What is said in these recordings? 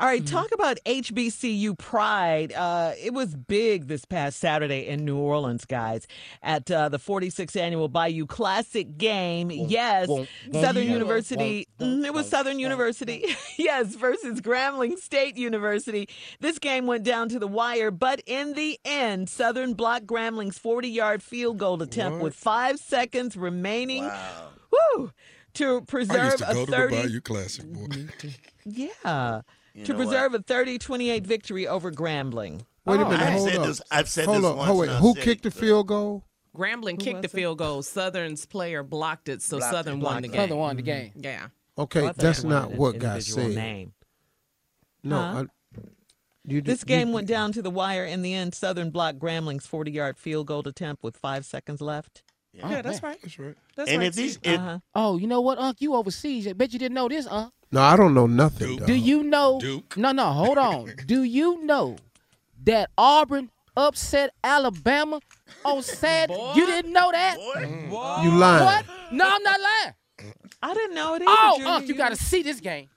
All right, talk about HBCU pride. Uh, it was big this past Saturday in New Orleans, guys, at uh, the 46th annual Bayou Classic game. Yes, Southern University. Mm, it was Southern University. yes, versus Grambling State University. This game went down to the wire, but in the end, Southern blocked Grambling's 40 yard field goal attempt with five seconds remaining. Wow. Woo! To I preserve used to a go to the Bayou Classic, boy. Yeah. You to know what? preserve a 30 28 victory over Grambling. Wait a Oh, minute, I've hold said up. this- I've said hold this up, once hold wait. and I've Who kicked the field goal? Grambling Who kicked the was it? field goal. Southern's player blocked it, so Blocked Southern it. won the game. Southern won the game. Yeah. Okay, Oh, I thought that's not what God said. Name. No, Huh? I, you, This you- game went down to the wire in the end. Southern blocked Grambling's 40 yard field goal attempt with five seconds left. Oh, yeah, that's man. right. That's right. That's And right. if these, Steve. if, Uh-huh. Oh, you know what, Unc? You overseas. I bet you didn't know this, Unc. No, I don't know nothing. Duke. Do you know? Duke. No, no, hold on. Do you know that Auburn upset Alabama on Saturday? Boy. You didn't know that? Mm. boy, You lying? What? No, I'm not lying. I didn't know it oh, either. Oh, Junior. Unc, you got to see this game.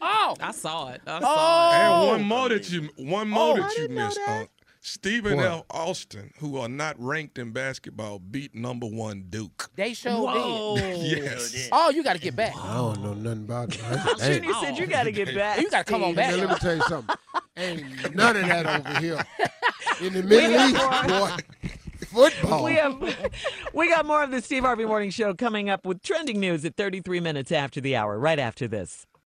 Oh, I saw it. I Oh. it. And one more that you one more Oh, that I you didn't know missed. that. Stephen What? F. Austin, who are not ranked in basketball, beat number one Duke. they showed Whoa. Yes. Oh, you got to get back. I don't know nothing about that. I'm Hey, Junior said you got to get back. You got to come on back. now, let me tell you something. Ain't none of that over here. In the Middle East, boy, football. We have we got more of the Steve Harvey Morning Show coming up with trending news at 33 minutes after the hour. Right after this.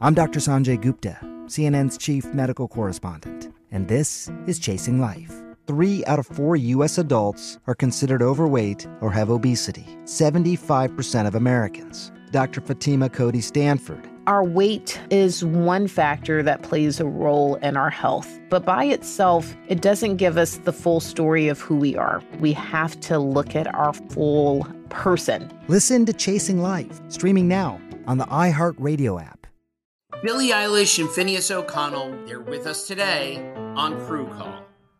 I'm Dr. Sanjay Gupta, CNN's chief medical correspondent, and this is Chasing Life. three out of four U.S. adults are considered overweight or have obesity. 75% of Americans. Dr. Fatima Cody Stanford. Our weight is one factor that plays a role in our health, but by itself, it doesn't give us the full story of who we are. We have to look at our full person. Listen to Chasing Life, streaming now on the iHeartRadio app. Billie Eilish and Finneas O'Connell, they're with us today on Crew Call.